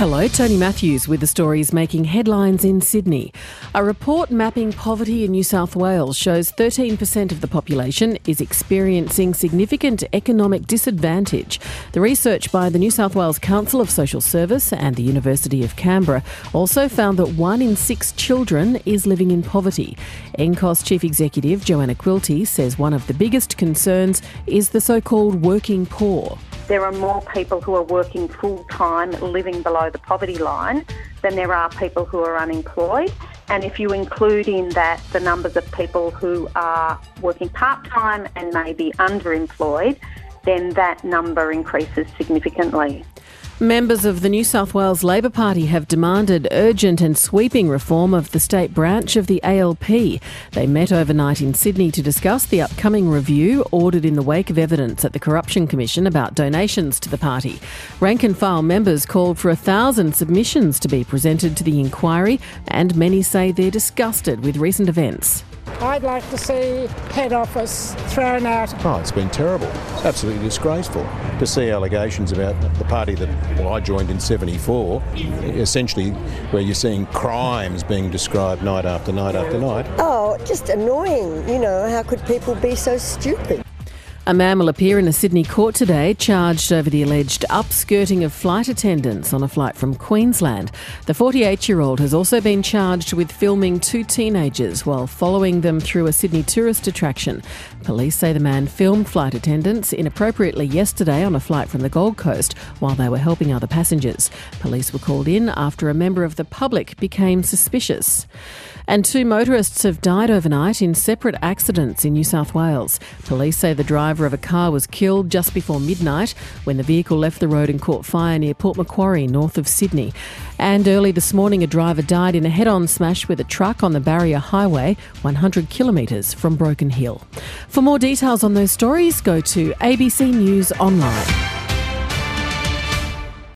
Hello, Tony Matthews with the stories making headlines in Sydney. A report mapping poverty in New South Wales shows 13% of the population is experiencing significant economic disadvantage. The research by the New South Wales Council of Social Service and the University of Canberra also found that one in six children is living in poverty. NCOSS Chief Executive Joanna Quilty says one of the biggest concerns is the so called working poor there are more people who are working full time living below the poverty line than there are people who are unemployed. And if you include in that the numbers of people who are working part time and maybe underemployed, then that number increases significantly. Members of the New South Wales Labor Party have demanded urgent and sweeping reform of the state branch of the ALP. They met overnight in Sydney to discuss the upcoming review ordered in the wake of evidence at the Corruption Commission about donations to the party. Rank and file members called for a thousand submissions to be presented to the inquiry, and many say they're disgusted with recent events. I'd like to see head office thrown out. Oh, it's been terrible. It's absolutely disgraceful to see allegations about the party that well, I joined in 74, essentially where you're seeing crimes being described night after night after night. Oh, just annoying. You know, how could people be so stupid? A man will appear in a Sydney court today charged over the alleged upskirting of flight attendants on a flight from Queensland. The 48 year old has also been charged with filming two teenagers while following them through a Sydney tourist attraction. Police say the man filmed flight attendants inappropriately yesterday on a flight from the Gold Coast while they were helping other passengers. Police were called in after a member of the public became suspicious. And two motorists have died overnight in separate accidents in New South Wales. Police say the driver of a car was killed just before midnight when the vehicle left the road and caught fire near Port Macquarie, north of Sydney. And early this morning, a driver died in a head on smash with a truck on the Barrier Highway, 100 kilometres from Broken Hill. For more details on those stories, go to ABC News Online.